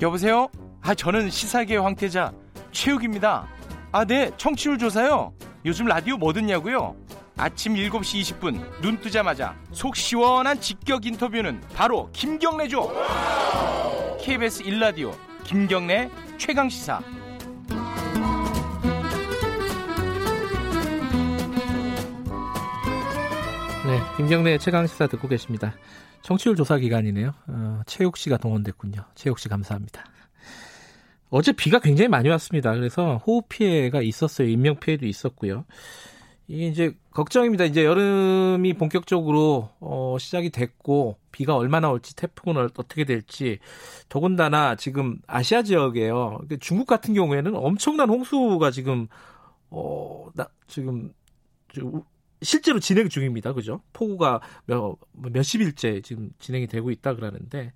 여보세요? 아, 저는 시사계 황태자 최욱입니다. 아, 네, 청취율 조사요. 요즘 라디오 뭐 듣냐고요? 아침 7시 20분 눈 뜨자마자 속 시원한 직격 인터뷰는 바로 김경래죠. KBS 1라디오 김경래 최강 시사. 네, 김경래 최강 시사 듣고 계십니다. 청취율 조사 기간이네요. 어, 최욱 씨가 동원됐군요. 최욱 씨 감사합니다. 어제 비가 굉장히 많이 왔습니다. 그래서 호흡 피해가 있었어요. 인명 피해도 있었고요. 이게 이제 걱정입니다. 이제 여름이 본격적으로 어, 시작이 됐고 비가 얼마나 올지 태풍은 어떻게 될지 더군다나 지금 아시아 지역에요. 중국 같은 경우에는 엄청난 홍수가 지금 어, 나, 지금 실제로 진행 중입니다. 그죠? 폭우가 몇, 몇십일째 지금 진행이 되고 있다 그러는데,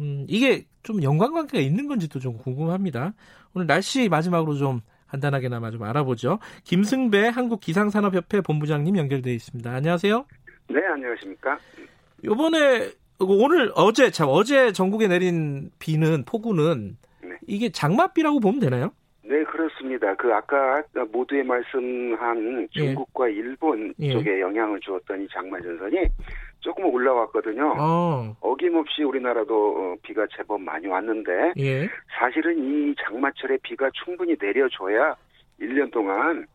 음, 이게 좀 연관관계가 있는 건지도 좀 궁금합니다. 오늘 날씨 마지막으로 좀 간단하게나마 좀 알아보죠. 김승배 한국기상산업협회 본부장님 연결되어 있습니다. 안녕하세요. 네, 안녕하십니까. 요번에, 오늘, 어제, 참, 어제 전국에 내린 비는, 폭우는, 네. 이게 장맛비라고 보면 되나요? 네, 그렇습니다. 그 아까 모두에 말씀한 예. 중국과 예. 일본 쪽에 영향을 주었던 이 장마 전선이 조금 올라왔거든요. 어. 어김없이 우리나라도 어, 비가 제법 많이 왔는데 예. 사실은 이 장마철에 비가 충분히 내려줘야 1년 동안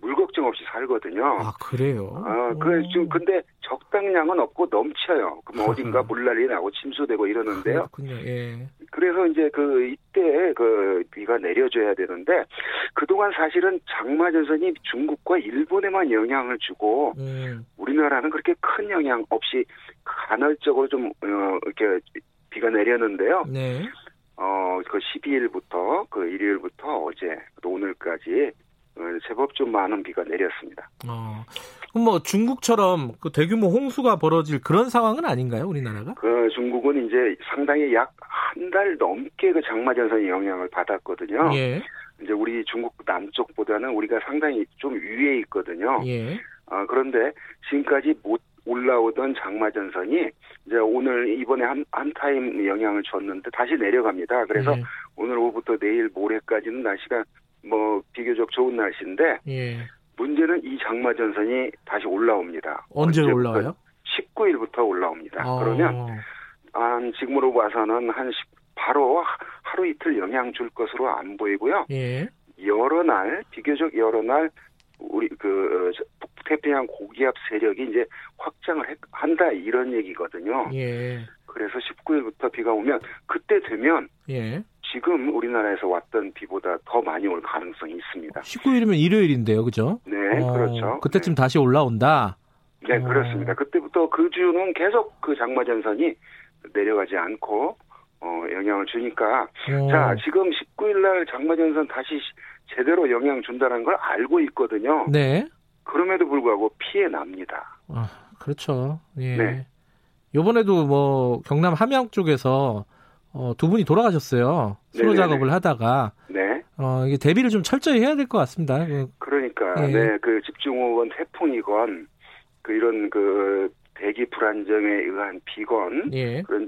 물 걱정 없이 살거든요. 아 그래요? 아, 그 지금 근데 적당량은 없고 넘쳐요. 그럼 어딘가 물난리 나고 침수되고 이러는데요. 그렇군요. 예. 그래서 이제 그 이때 그 비가 내려줘야 되는데 그동안 사실은 장마 전선이 중국과 일본에만 영향을 주고 음. 우리나라는 그렇게 큰 영향 없이 간헐적으로 좀 어, 이렇게 비가 내렸는데요. 네. 어, 그 12일부터 그 일요일부터 어제 또 오늘까지 어, 제법 좀 많은 비가 내렸습니다. 어, 그럼 뭐 중국처럼 그 대규모 홍수가 벌어질 그런 상황은 아닌가요, 우리나라가? 그 중국은 이제 상당히 약 한 달 넘게 그 장마 전선의 영향을 받았거든요. 예. 이제 우리 중국 남쪽보다는 우리가 상당히 좀 위에 있거든요. 예. 어, 그런데 지금까지 못 올라오던 장마 전선이 이제 오늘 이번에 한, 한 타임 영향을 줬는데 다시 내려갑니다. 그래서 예. 오늘 오후부터 내일 모레까지는 날씨가 뭐 비교적 좋은 날씨인데 예. 문제는 이 장마 전선이 다시 올라옵니다. 언제 올라와요? 19일부터 올라옵니다. 어. 그러면 한 지금으로 봐서는 한 10, 바로 하루 이틀 영향 줄 것으로 안 보이고요. 예. 여러 날 비교적 여러 날 우리 그 북태평양 고기압 세력이 이제 확장을 한다 이런 얘기거든요. 예. 그래서 19일부터 비가 오면 그때 되면 예. 지금 우리나라에서 왔던 비보다 더 많이 올 가능성이 있습니다. 19일이면 일요일인데요, 그죠? 네, 어, 그렇죠. 그때쯤 네. 다시 올라온다. 네, 어. 그렇습니다. 그때부터 그 주는 계속 그 장마 전선이 내려가지 않고 어, 영향을 주니까 어. 자 지금 19일 날 장마 전선 다시 제대로 영향 준다는 걸 알고 있거든요. 네. 그럼에도 불구하고 피해 납니다. 아, 그렇죠. 예. 네. 요번에도 뭐 경남 함양 쪽에서 어, 두 분이 돌아가셨어요. 수로 작업을 하다가. 네. 어, 이게 대비를 좀 철저히 해야 될 것 같습니다. 그, 그러니까, 예. 네. 그 집중호우건 태풍이건, 그 이런 그 대기 불안정에 의한 비건. 예. 그런,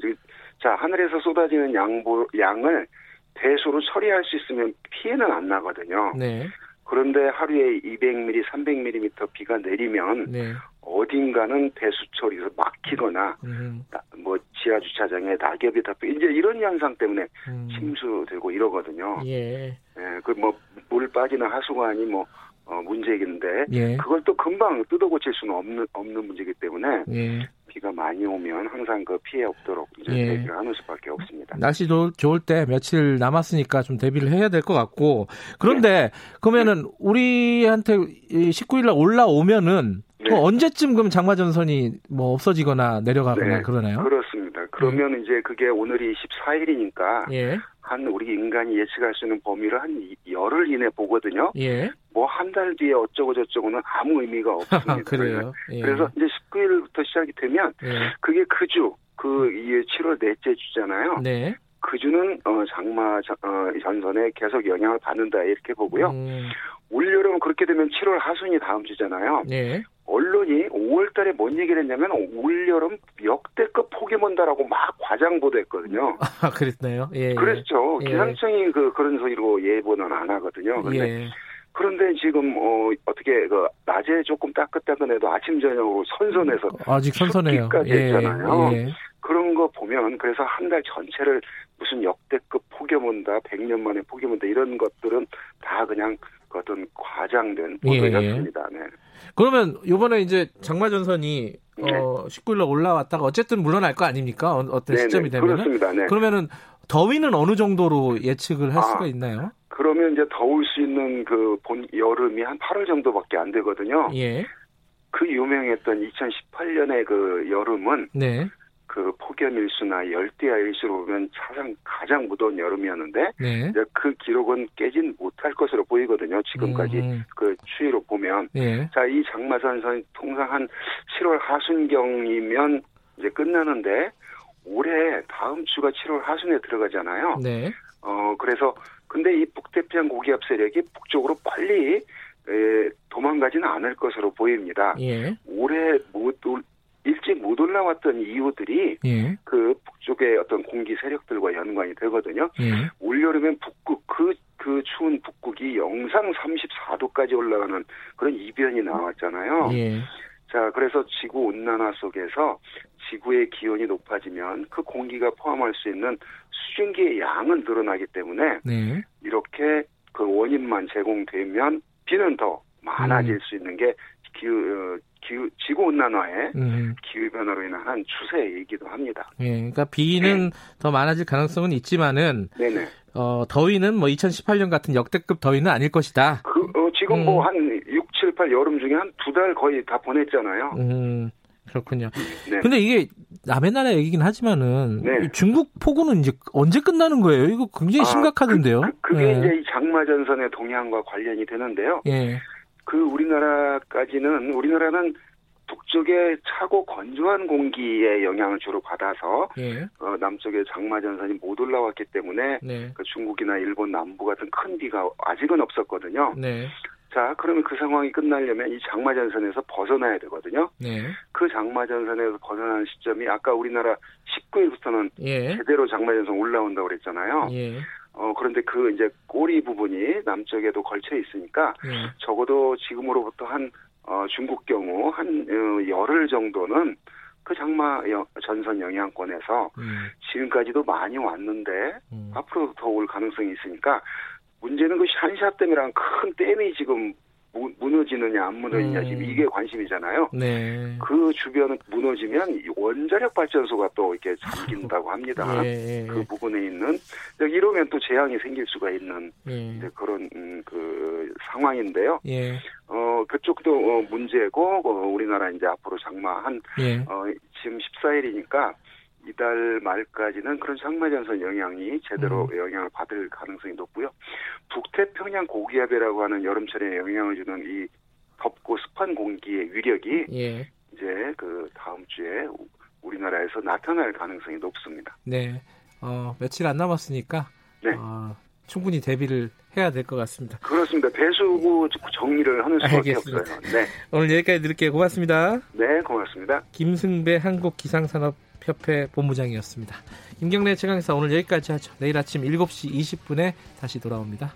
자, 하늘에서 쏟아지는 양보, 양을 배수로 처리할 수 있으면 피해는 안 나거든요. 네. 그런데 하루에 200mm, 300mm 비가 내리면 네. 어딘가는 배수처리에서 막히거나 음. 뭐 지하 주차장에 낙엽이 덮여 이제 이런 현상 때문에 음. 침수되고 이러거든요. 예. 예 그뭐 물 빠지는 하수관이 뭐 어, 문제인데 예. 그걸 또 금방 뜯어 고칠 수는 없는 없는 문제이기 때문에 예. 비가 많이 오면 항상 그 피해 없도록 이제 예. 대비를 하는 수밖에 없습니다. 날씨 도, 좋을 때 며칠 남았으니까 좀 대비를 해야 될 것 같고 그런데 네. 그러면은 네. 우리한테 19일 날 올라오면은 네. 그 언제쯤 그럼 장마 전선이 뭐 없어지거나 내려가거나 네. 그러나요? 그렇습니다. 그러면 음. 이제 그게 오늘이 14일이니까 예. 한 우리 인간이 예측할 수 있는 범위를 한 열흘 이내 보거든요. 예. 뭐 한 달 뒤에 어쩌고 저쩌고는 아무 의미가 없습니다. 그래요. 예. 그래서 이제 19일부터 시작이 되면 예. 그게 그 주, 그 7월 넷째 주잖아요. 네. 그 주는 어, 장마 어, 전선에 계속 영향을 받는다 이렇게 보고요. 음. 올여름 그렇게 되면 7월 하순이 다음 주잖아요. 네. 언론이 5월 달에 뭔 얘기를 했냐면 올여름 역대급 폭염 온다라고 막 과장 보도했거든요. 아, 그랬나요? 예. 예. 그랬죠. 예. 기상청이 그 그런 소리로 예보는 안 하거든요. 근데 예. 그런데 지금 어 어떻게 그 낮에 조금 따끈따끈해도 아침 저녁으로 선선해서 아직 선선해요. 까지 예. 했잖아요. 예. 그런 거 보면 그래서 한 달 전체를 무슨 역대급 폭염 온다, 100년 만에 폭염 온다 이런 것들은 다 그냥 그 어떤 과장된 보도였습니다. 네. 그러면 이번에 이제 장마전선이 네. 어 19일날 올라왔다가 어쨌든 물러날 거 아닙니까? 어, 어떤 네네. 시점이 되면 그렇습니다. 네. 그러면은 더위는 어느 정도로 예측을 할 아, 수가 있나요? 그러면 이제 더울 수 있는 그 본 여름이 한 8월 정도밖에 안 되거든요. 예. 그 유명했던 2018년의 그 여름은 네. 그 폭염 일수나 열대야 일수로 보면 가장 가장 무더운 여름이었는데 네. 이제 그 기록은 깨진 못할 것으로 보이거든요. 지금까지 음. 그 추이로 보면 네. 자이 장마산선 통상 한 7월 하순경이면 이제 끝나는데 올해 다음 주가 7월 하순에 들어가잖아요. 네. 어 그래서 근데 이 북태평양 고기압 세력이 북쪽으로 빨리 에, 도망가지는 않을 것으로 보입니다. 예. 올해 못 일찍 못 올라왔던 이유들이 예. 그 북쪽의 어떤 공기 세력들과 연관이 되거든요. 예. 올여름엔 북극 그, 그 추운 북극이 영상 34도까지 올라가는 그런 이변이 나왔잖아요. 예. 자, 그래서 지구 온난화 속에서 지구의 기온이 높아지면 그 공기가 포함할 수 있는 수증기의 양은 늘어나기 때문에 네. 이렇게 그 원인만 제공되면 비는 더 많아질 음. 수 있는 게 기후 어, 기후, 온난화의 음. 기후 변화로 인한 추세이기도 합니다. 예, 그러니까 비는 네. 더 많아질 가능성은 있지만은 네네. 어, 더위는 뭐 2018년 같은 역대급 더위는 아닐 것이다. 그, 어, 지금 음. 뭐한 6, 7, 8 여름 중에 한 두 달 거의 다 보냈잖아요. 음. 그렇군요. 네. 근데 이게 남의 나라 얘기긴 하지만은 네. 중국 폭우는 이제 언제 끝나는 거예요? 이거 굉장히 아, 심각하던데요. 그, 그, 게 네. 이제 이 장마 전선의 동향과 관련이 되는데요. 예. 그 우리나라까지는 우리나라는 북쪽에 차고 건조한 공기의 영향을 주로 받아서 예. 어, 남쪽에 장마 전선이 못 올라왔기 때문에 네. 그 중국이나 일본 남부 같은 큰 비가 아직은 없었거든요. 네. 자, 그러면 그 상황이 끝나려면 이 장마 전선에서 벗어나야 되거든요. 네. 그 장마 전선에서 벗어나는 시점이 아까 우리나라 19일부터는 예. 제대로 장마 전선 올라온다고 그랬잖아요. 예. 어, 그런데 그 이제 꼬리 부분이 남쪽에도 걸쳐 있으니까 네. 적어도 지금으로부터 한, 어, 중국 경우 한, 어, 열흘 정도는 그 장마 전선 영향권에서 음. 지금까지도 많이 왔는데 음. 앞으로도 더 올 가능성이 있으니까 문제는 그 샨샤 댐이랑 큰 댐이 지금 무너지느냐 안 무너지냐 음. 지금 이게 관심이잖아요. 네. 그 주변은 무너지면 원자력 발전소가 또 이렇게 잠긴다고 합니다. 예, 예. 그 부분에 있는 이러면 또 재앙이 생길 수가 있는 예. 그런 음, 그 상황인데요. 예. 어 그쪽도 어, 문제고 어, 우리나라 이제 앞으로 장마 한 예. 어, 지금 14일이니까 이달 말까지는 그런 상마전선 영향이 제대로 음. 영향을 받을 가능성이 높고요. 북태평양 고기압이라고 하는 여름철에 영향을 주는 이 덥고 습한 공기의 위력이 예. 이제 그 다음 주에 우리나라에서 나타날 가능성이 높습니다. 네. 어, 며칠 안 남았으니까 네. 어, 충분히 대비를 해야 될 것 같습니다. 그렇습니다. 배수구 정리를 하는 수밖에 알겠습니다. 없어요. 네. 오늘 여기까지 드릴게요. 고맙습니다. 네, 고맙습니다. 김승배 한국기상산업 협회 본부장이었습니다. 김경래 최강사 오늘 여기까지 하죠. 내일 아침 7시 20분에 다시 돌아옵니다.